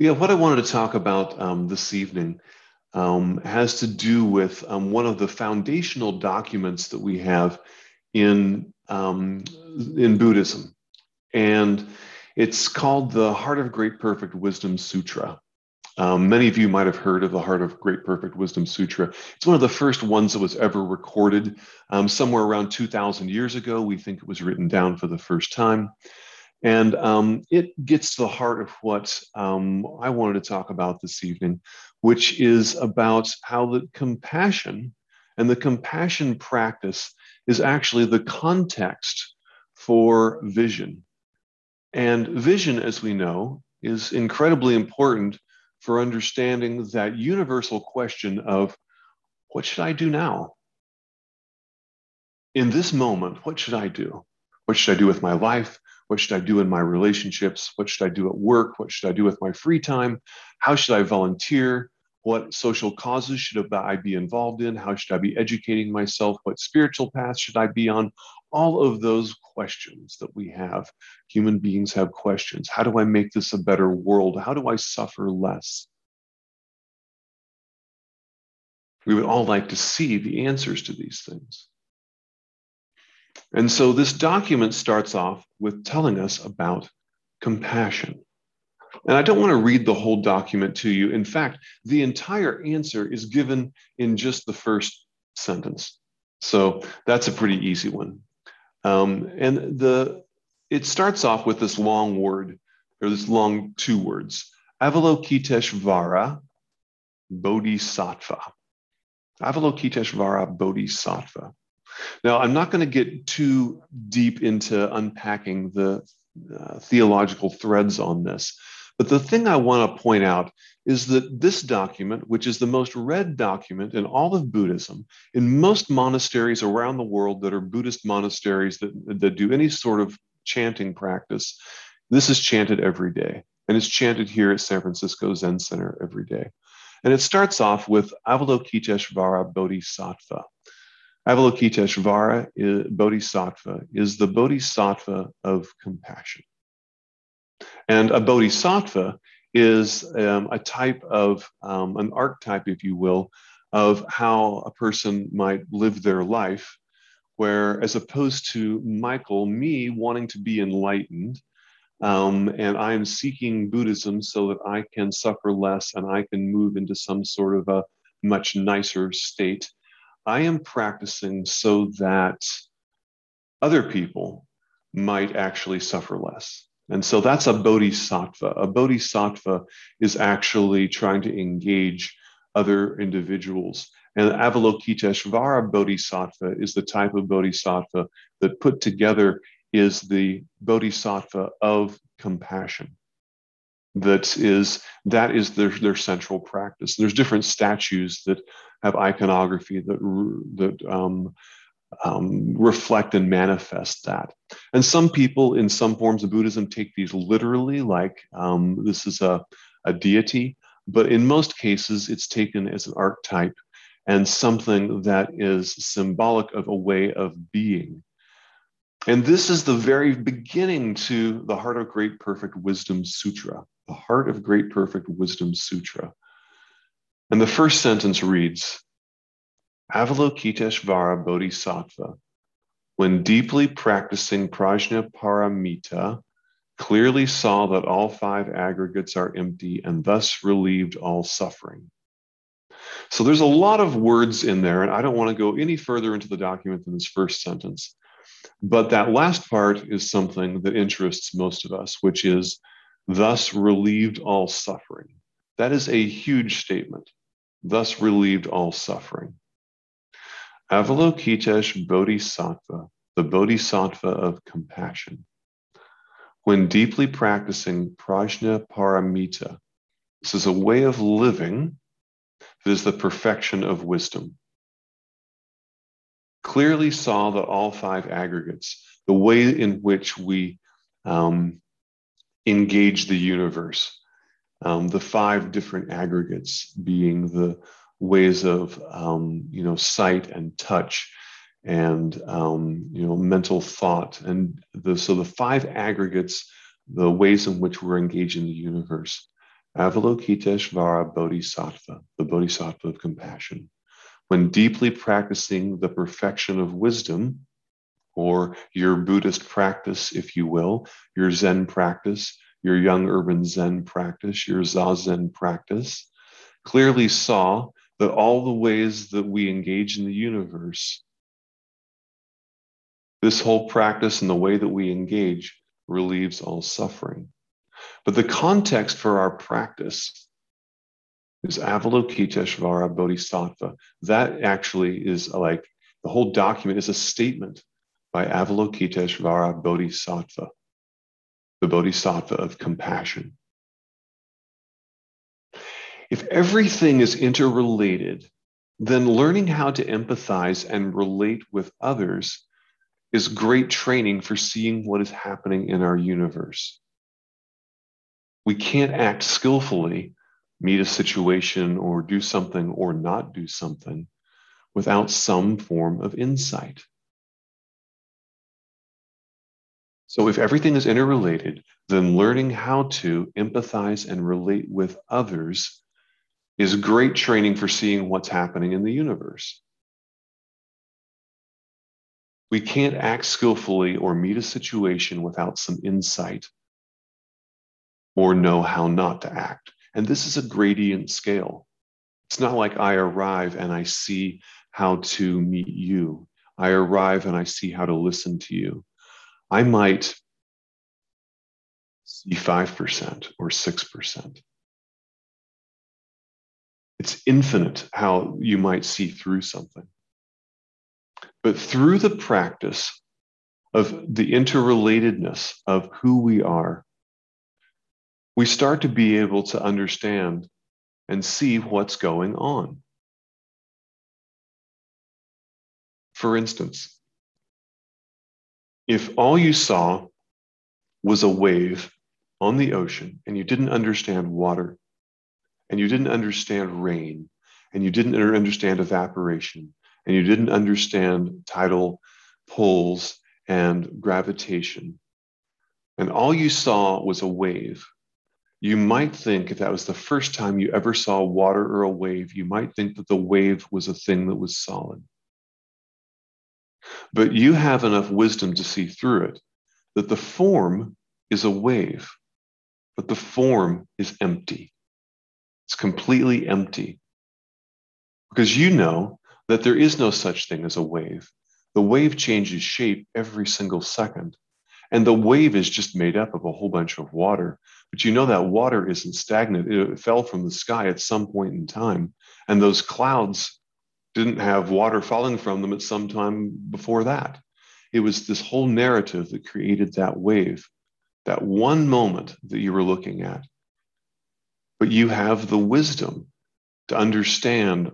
Yeah, what I wanted to talk about um, this evening um, has to do with um, one of the foundational documents that we have in um, in Buddhism, and it's called the Heart of Great Perfect Wisdom Sutra. Um, many of you might have heard of the Heart of Great Perfect Wisdom Sutra. It's one of the first ones that was ever recorded um, somewhere around 2,000 years ago. We think it was written down for the first time. And um, it gets to the heart of what um, I wanted to talk about this evening, which is about how the compassion and the compassion practice is actually the context for vision. And vision, as we know, is incredibly important for understanding that universal question of what should I do now? In this moment, what should I do? What should I do with my life? What should I do in my relationships? What should I do at work? What should I do with my free time? How should I volunteer? What social causes should I be involved in? How should I be educating myself? What spiritual path should I be on? All of those questions that we have. Human beings have questions. How do I make this a better world? How do I suffer less? We would all like to see the answers to these things. And so this document starts off with telling us about compassion. And I don't want to read the whole document to you. In fact, the entire answer is given in just the first sentence. So that's a pretty easy one. Um, and the it starts off with this long word, or this long two words, Avalokiteshvara Bodhisattva. Avalokiteshvara Bodhisattva. Now, I'm not going to get too deep into unpacking the uh, theological threads on this, but the thing I want to point out is that this document, which is the most read document in all of Buddhism, in most monasteries around the world that are Buddhist monasteries that, that do any sort of chanting practice, this is chanted every day. And it's chanted here at San Francisco Zen Center every day. And it starts off with Avalokiteshvara Bodhisattva. Avalokiteshvara is, Bodhisattva is the Bodhisattva of compassion. And a Bodhisattva is um, a type of, um, an archetype, if you will, of how a person might live their life, where as opposed to Michael, me wanting to be enlightened, um, and I'm seeking Buddhism so that I can suffer less and I can move into some sort of a much nicer state I am practicing so that other people might actually suffer less. And so that's a bodhisattva. A bodhisattva is actually trying to engage other individuals. And Avalokiteshvara bodhisattva is the type of bodhisattva that put together is the bodhisattva of compassion that is that is their, their central practice. There's different statues that have iconography that that um, um, reflect and manifest that. And some people in some forms of Buddhism take these literally, like um, this is a, a deity, but in most cases it's taken as an archetype and something that is symbolic of a way of being. And this is the very beginning to the Heart of Great Perfect Wisdom Sutra the Heart of Great Perfect Wisdom Sutra. And the first sentence reads Avalokiteshvara Bodhisattva, when deeply practicing Prajnaparamita, clearly saw that all five aggregates are empty and thus relieved all suffering. So there's a lot of words in there, and I don't want to go any further into the document than this first sentence. But that last part is something that interests most of us, which is thus relieved all suffering. That is a huge statement. Thus relieved all suffering. Avalokitesh Bodhisattva, the Bodhisattva of compassion. When deeply practicing Prajna Paramita, this is a way of living that is the perfection of wisdom. Clearly saw that all five aggregates, the way in which we um, engage the universe. Um, the five different aggregates being the ways of um, you know sight and touch and um, you know mental thought and the, so the five aggregates the ways in which we're engaging the universe Avalokiteshvara Bodhisattva, the Bodhisattva of compassion. When deeply practicing the perfection of wisdom, or your Buddhist practice, if you will, your Zen practice, your young urban Zen practice, your Zazen practice, clearly saw that all the ways that we engage in the universe, this whole practice and the way that we engage relieves all suffering. But the context for our practice is Avalokiteshvara Bodhisattva. That actually is like the whole document is a statement by Avalokiteshvara Bodhisattva, the Bodhisattva of compassion. If everything is interrelated, then learning how to empathize and relate with others is great training for seeing what is happening in our universe. We can't act skillfully, meet a situation, or do something or not do something without some form of insight. So, if everything is interrelated, then learning how to empathize and relate with others is great training for seeing what's happening in the universe. We can't act skillfully or meet a situation without some insight or know how not to act. And this is a gradient scale. It's not like I arrive and I see how to meet you. I arrive and I see how to listen to you. I might see 5% or 6%. It's infinite how you might see through something. But through the practice of the interrelatedness of who we are, we start to be able to understand and see what's going on. For instance, if all you saw was a wave on the ocean and you didn't understand water and you didn't understand rain and you didn't understand evaporation and you didn't understand tidal pulls and gravitation and all you saw was a wave you might think if that was the first time you ever saw water or a wave you might think that the wave was a thing that was solid but you have enough wisdom to see through it that the form is a wave but the form is empty. It's completely empty. Because you know that there is no such thing as a wave. The wave changes shape every single second. And the wave is just made up of a whole bunch of water. But you know that water isn't stagnant. It fell from the sky at some point in time. And those clouds didn't have water falling from them at some time before that. It was this whole narrative that created that wave that one moment that you were looking at. But you have the wisdom to understand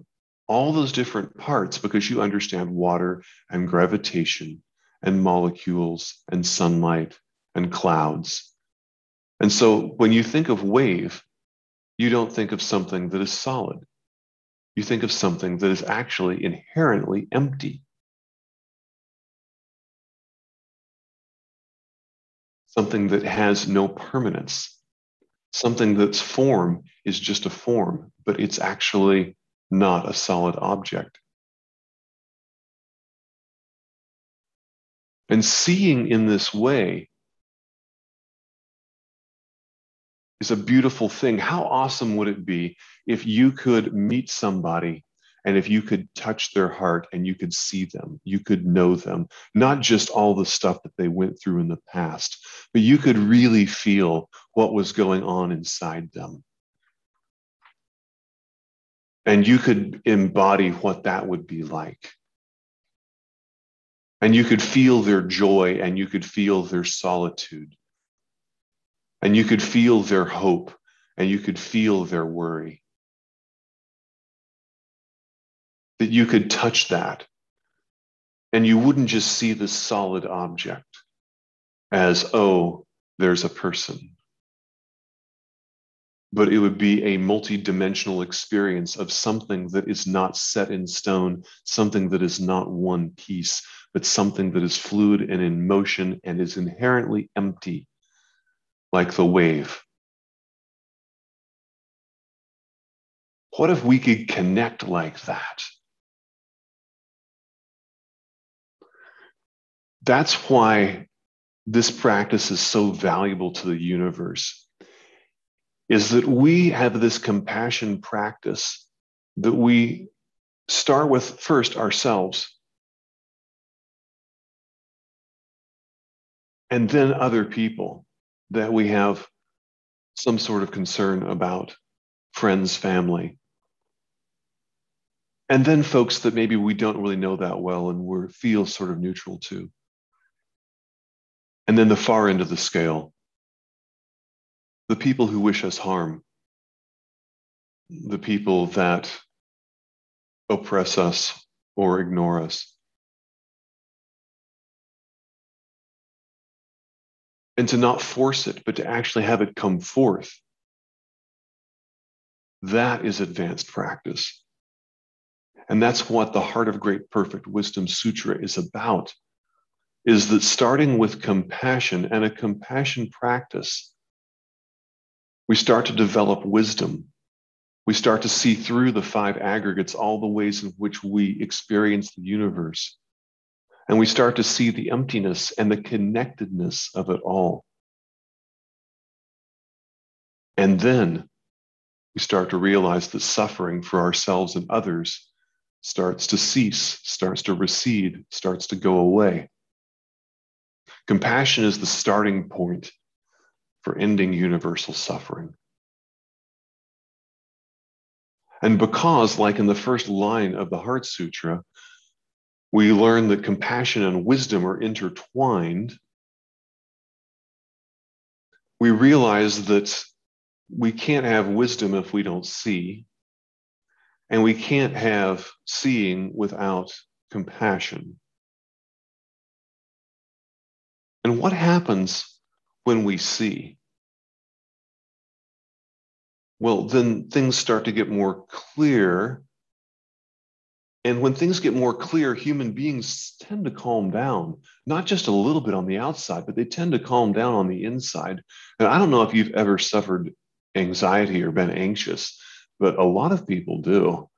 all those different parts because you understand water and gravitation and molecules and sunlight and clouds. And so when you think of wave, you don't think of something that is solid. You think of something that is actually inherently empty. something that has no permanence, something that's form is just a form, but it's actually not a solid object. And seeing in this way is a beautiful thing. How awesome would it be if you could meet somebody and if you could touch their heart and you could see them, you could know them, not just all the stuff that they went through in the past, but you could really feel what was going on inside them. And you could embody what that would be like. And you could feel their joy and you could feel their solitude. And you could feel their hope and you could feel their worry. that you could touch that and you wouldn't just see this solid object as, oh, there's a person. But it would be a multi-dimensional experience of something that is not set in stone, something that is not one piece, but something that is fluid and in motion and is inherently empty, like the wave. What if we could connect like that? That's why this practice is so valuable to the universe is that we have this compassion practice that we start with first ourselves and then other people that we have some sort of concern about friends family. And then folks that maybe we don't really know that well and we feel sort of neutral to. And then the far end of the scale the people who wish us harm, the people that oppress us or ignore us. And to not force it, but to actually have it come forth. That is advanced practice. And that's what the Heart of Great Perfect Wisdom Sutra is about, is that starting with compassion and a compassion practice we start to develop wisdom. We start to see through the five aggregates all the ways in which we experience the universe. And we start to see the emptiness and the connectedness of it all. And then we start to realize that suffering for ourselves and others starts to cease, starts to recede, starts to go away. Compassion is the starting point for ending universal suffering. And because, like in the first line of the Heart Sutra, we learn that compassion and wisdom are intertwined, we realize that we can't have wisdom if we don't see, and we can't have seeing without compassion. And what happens when we see? Well, then things start to get more clear. And when things get more clear, human beings tend to calm down, not just a little bit on the outside, but they tend to calm down on the inside. And I don't know if you've ever suffered anxiety or been anxious, but a lot of people do.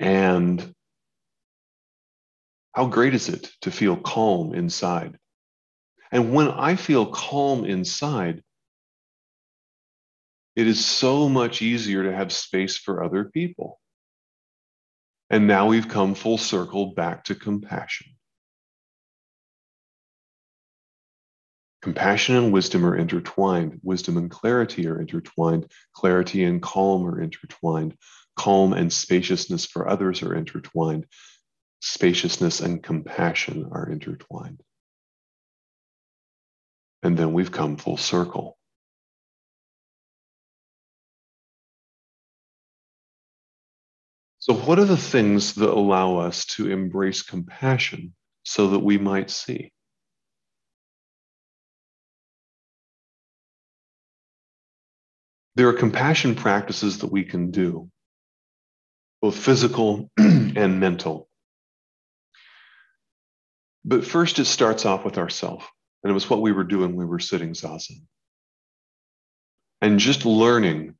And how great is it to feel calm inside? And when I feel calm inside, it is so much easier to have space for other people. And now we've come full circle back to compassion. Compassion and wisdom are intertwined. Wisdom and clarity are intertwined. Clarity and calm are intertwined. Calm and spaciousness for others are intertwined. Spaciousness and compassion are intertwined. And then we've come full circle. So, what are the things that allow us to embrace compassion so that we might see? There are compassion practices that we can do, both physical and mental. But first, it starts off with ourself. And it was what we were doing when we were sitting zazen. And just learning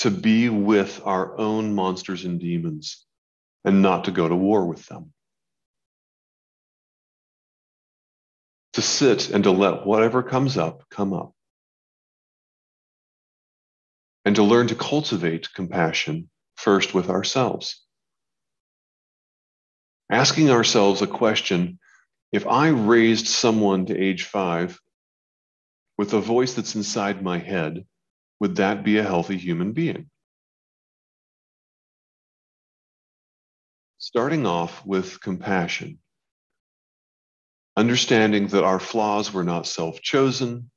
to be with our own monsters and demons and not to go to war with them. To sit and to let whatever comes up come up. And to learn to cultivate compassion first with ourselves. Asking ourselves a question if I raised someone to age five with a voice that's inside my head, would that be a healthy human being? Starting off with compassion, understanding that our flaws were not self chosen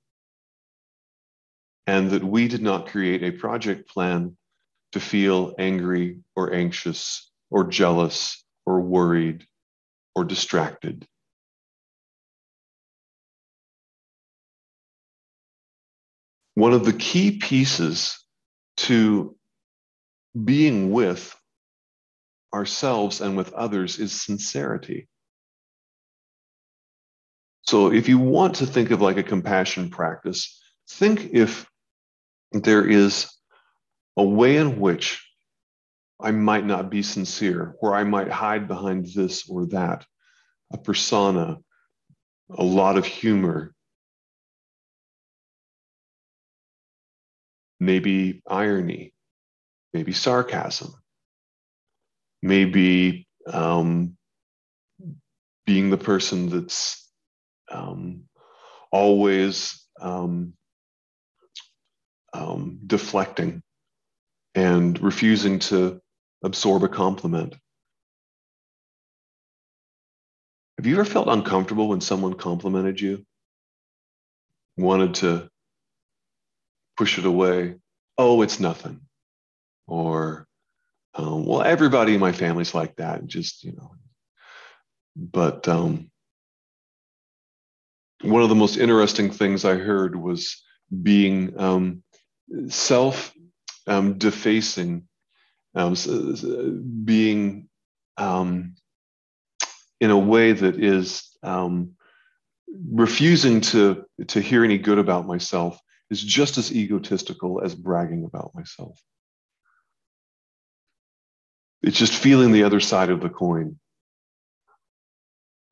and that we did not create a project plan to feel angry or anxious or jealous or worried or distracted. One of the key pieces to being with ourselves and with others is sincerity. So if you want to think of like a compassion practice, think if there is a way in which I might not be sincere, where I might hide behind this or that, a persona, a lot of humor, maybe irony, maybe sarcasm, maybe um, being the person that's um, always um, um deflecting and refusing to absorb a compliment. Have you ever felt uncomfortable when someone complimented you? Wanted to push it away. Oh, it's nothing. Or, um, well, everybody in my family's like that. Just, you know. But um, one of the most interesting things I heard was being um, self um, defacing, um, being um, in a way that is um, refusing to, to hear any good about myself is just as egotistical as bragging about myself. It's just feeling the other side of the coin.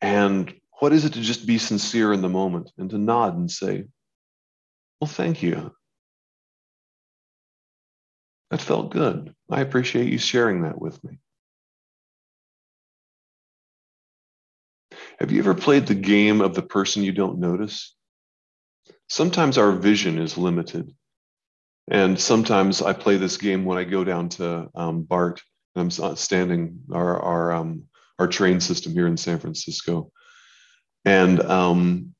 And what is it to just be sincere in the moment and to nod and say, Well, thank you. That felt good. I appreciate you sharing that with me. Have you ever played the game of the person you don't notice? Sometimes our vision is limited. And sometimes I play this game when I go down to um, BART. I'm standing our, our, um, our train system here in San Francisco. And um,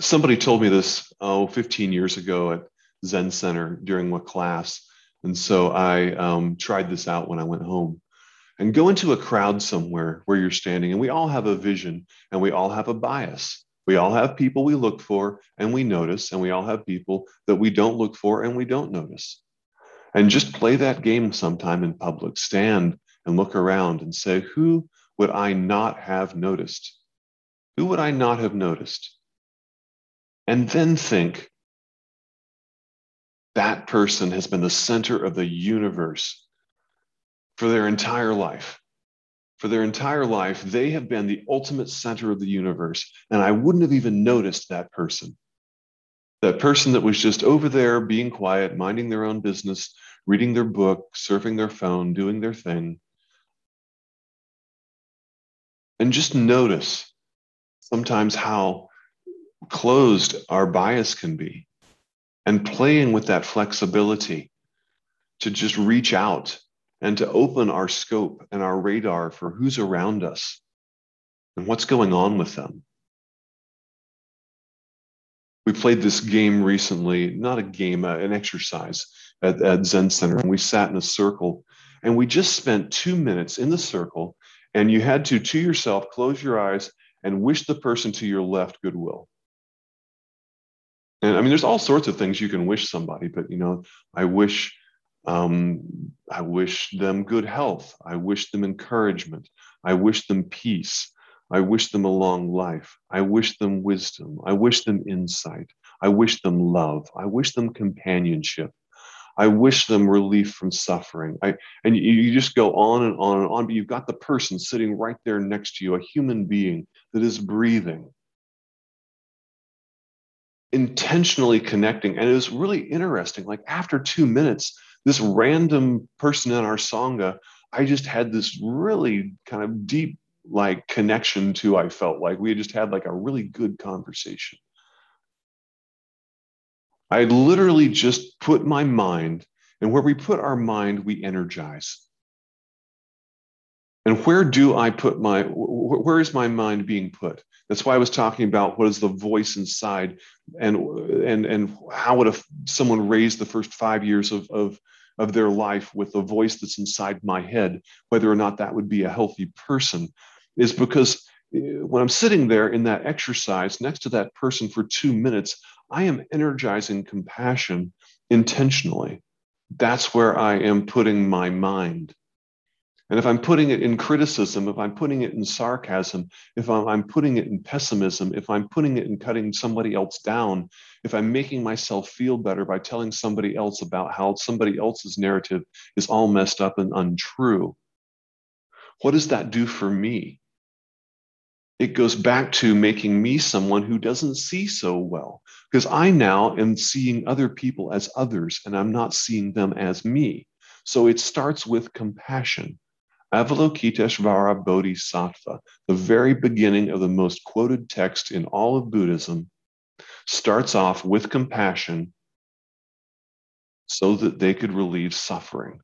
somebody told me this, oh, 15 years ago at Zen Center during a class. And so I um, tried this out when I went home. And go into a crowd somewhere where you're standing, and we all have a vision and we all have a bias. We all have people we look for and we notice, and we all have people that we don't look for and we don't notice. And just play that game sometime in public. Stand and look around and say, Who would I not have noticed? Who would I not have noticed? And then think, that person has been the center of the universe for their entire life. For their entire life, they have been the ultimate center of the universe. And I wouldn't have even noticed that person. That person that was just over there being quiet, minding their own business, reading their book, surfing their phone, doing their thing. And just notice sometimes how closed our bias can be and playing with that flexibility to just reach out and to open our scope and our radar for who's around us and what's going on with them. We played this game recently, not a game, uh, an exercise at, at Zen Center, and we sat in a circle and we just spent two minutes in the circle. And you had to, to yourself, close your eyes and wish the person to your left goodwill. And I mean, there's all sorts of things you can wish somebody, but you know, I wish um, I wish them good health. I wish them encouragement. I wish them peace. I wish them a long life. I wish them wisdom. I wish them insight. I wish them love. I wish them companionship. I wish them relief from suffering. I, and you, you just go on and on and on, but you've got the person sitting right there next to you, a human being that is breathing, intentionally connecting. And it was really interesting. Like after two minutes, this random person in our Sangha, I just had this really kind of deep like connection to, I felt like we just had like a really good conversation. I literally just put my mind, and where we put our mind, we energize. And where do I put my, where is my mind being put? That's why I was talking about what is the voice inside and, and, and how would a, someone raise the first five years of, of, of their life with the voice that's inside my head, whether or not that would be a healthy person, is because eh, when I'm sitting there in that exercise next to that person for two minutes, I am energizing compassion intentionally. That's where I am putting my mind. And if I'm putting it in criticism, if I'm putting it in sarcasm, if I'm, putting it in pessimism, if I'm putting it in cutting somebody else down, if I'm making myself feel better by telling somebody else about how somebody else's narrative is all messed up and untrue, what does that do for me? It goes back to making me someone who doesn't see so well because I now am seeing other people as others and I'm not seeing them as me. So it starts with compassion. Avalokiteshvara Bodhisattva, the very beginning of the most quoted text in all of Buddhism, starts off with compassion so that they could relieve suffering.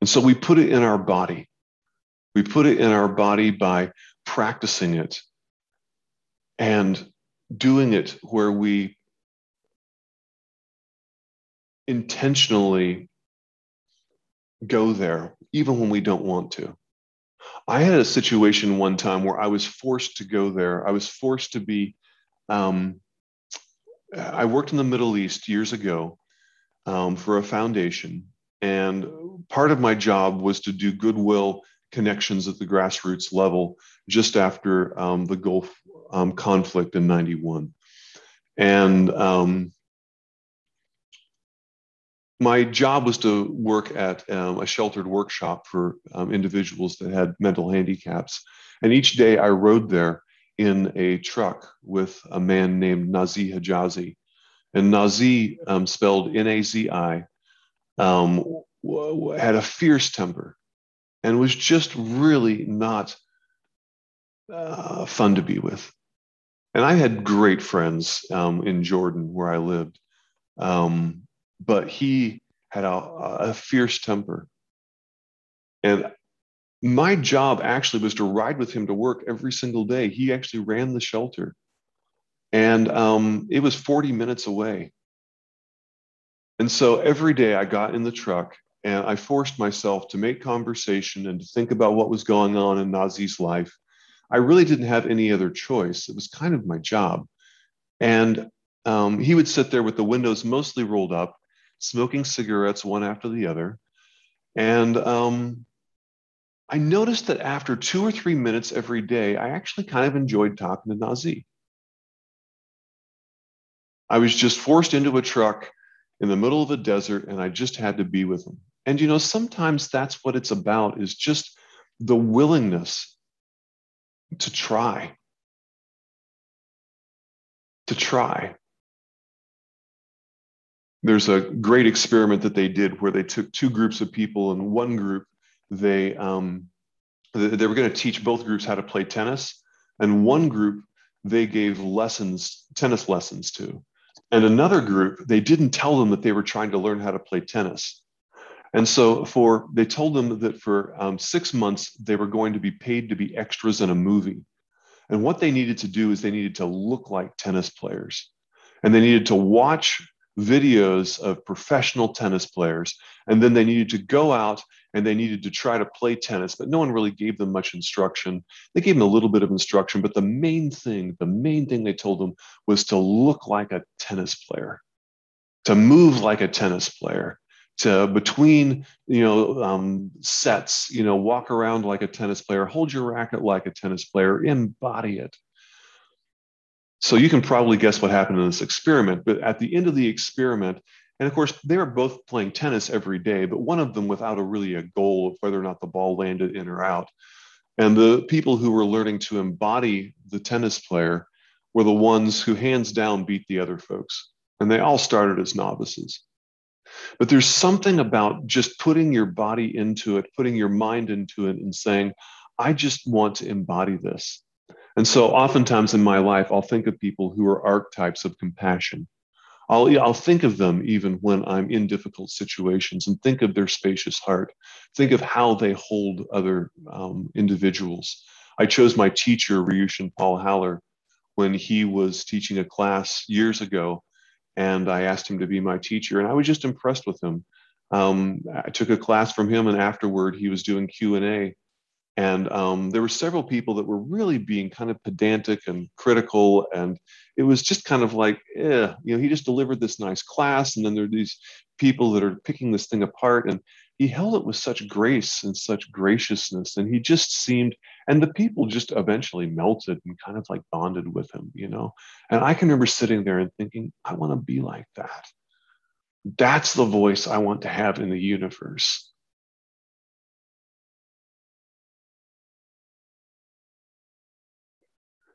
And so we put it in our body. We put it in our body by practicing it and doing it where we intentionally go there, even when we don't want to. I had a situation one time where I was forced to go there. I was forced to be, um, I worked in the Middle East years ago um, for a foundation. And part of my job was to do goodwill connections at the grassroots level just after um, the Gulf um, conflict in 91. And um, my job was to work at um, a sheltered workshop for um, individuals that had mental handicaps. And each day I rode there in a truck with a man named Nazi Hijazi. And Nazi, um, spelled N A Z I, um, had a fierce temper and was just really not uh, fun to be with. And I had great friends um, in Jordan where I lived. Um, but he had a, a fierce temper. And my job actually was to ride with him to work every single day. He actually ran the shelter. And um, it was 40 minutes away. And so every day I got in the truck and I forced myself to make conversation and to think about what was going on in Nazi's life. I really didn't have any other choice. It was kind of my job. And um, he would sit there with the windows mostly rolled up smoking cigarettes one after the other. And um, I noticed that after two or three minutes every day, I actually kind of enjoyed talking to Nazi. I was just forced into a truck in the middle of a desert and I just had to be with him. And you know, sometimes that's what it's about is just the willingness to try. To try there's a great experiment that they did where they took two groups of people and one group they um, they were going to teach both groups how to play tennis and one group they gave lessons tennis lessons to. And another group they didn't tell them that they were trying to learn how to play tennis. And so for they told them that for um, six months they were going to be paid to be extras in a movie. And what they needed to do is they needed to look like tennis players. And they needed to watch videos of professional tennis players. And then they needed to go out and they needed to try to play tennis, but no one really gave them much instruction. They gave them a little bit of instruction, but the main thing, the main thing they told them was to look like a tennis player, to move like a tennis player. To between you know um, sets, you know, walk around like a tennis player, hold your racket like a tennis player, embody it. So you can probably guess what happened in this experiment. But at the end of the experiment, and of course, they were both playing tennis every day, but one of them without a really a goal of whether or not the ball landed in or out. And the people who were learning to embody the tennis player were the ones who hands down beat the other folks. And they all started as novices. But there's something about just putting your body into it, putting your mind into it, and saying, I just want to embody this. And so oftentimes in my life, I'll think of people who are archetypes of compassion. I'll, I'll think of them even when I'm in difficult situations and think of their spacious heart. Think of how they hold other um, individuals. I chose my teacher, Ryushin Paul Haller, when he was teaching a class years ago. And I asked him to be my teacher, and I was just impressed with him. Um, I took a class from him, and afterward, he was doing Q and A, and um, there were several people that were really being kind of pedantic and critical. And it was just kind of like, eh, you know, he just delivered this nice class. And then there are these people that are picking this thing apart. And he held it with such grace and such graciousness. And he just seemed, and the people just eventually melted and kind of like bonded with him, you know. And I can remember sitting there and thinking, I want to be like that. That's the voice I want to have in the universe.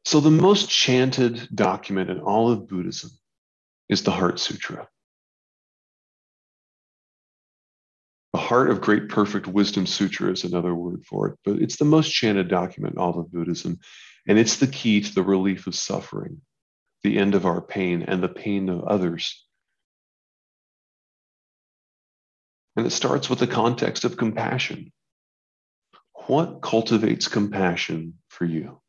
So, the most chanted document in all of Buddhism is the Heart Sutra. The Heart of Great Perfect Wisdom Sutra is another word for it, but it's the most chanted document in all of Buddhism. And it's the key to the relief of suffering, the end of our pain, and the pain of others. And it starts with the context of compassion. What cultivates compassion for you?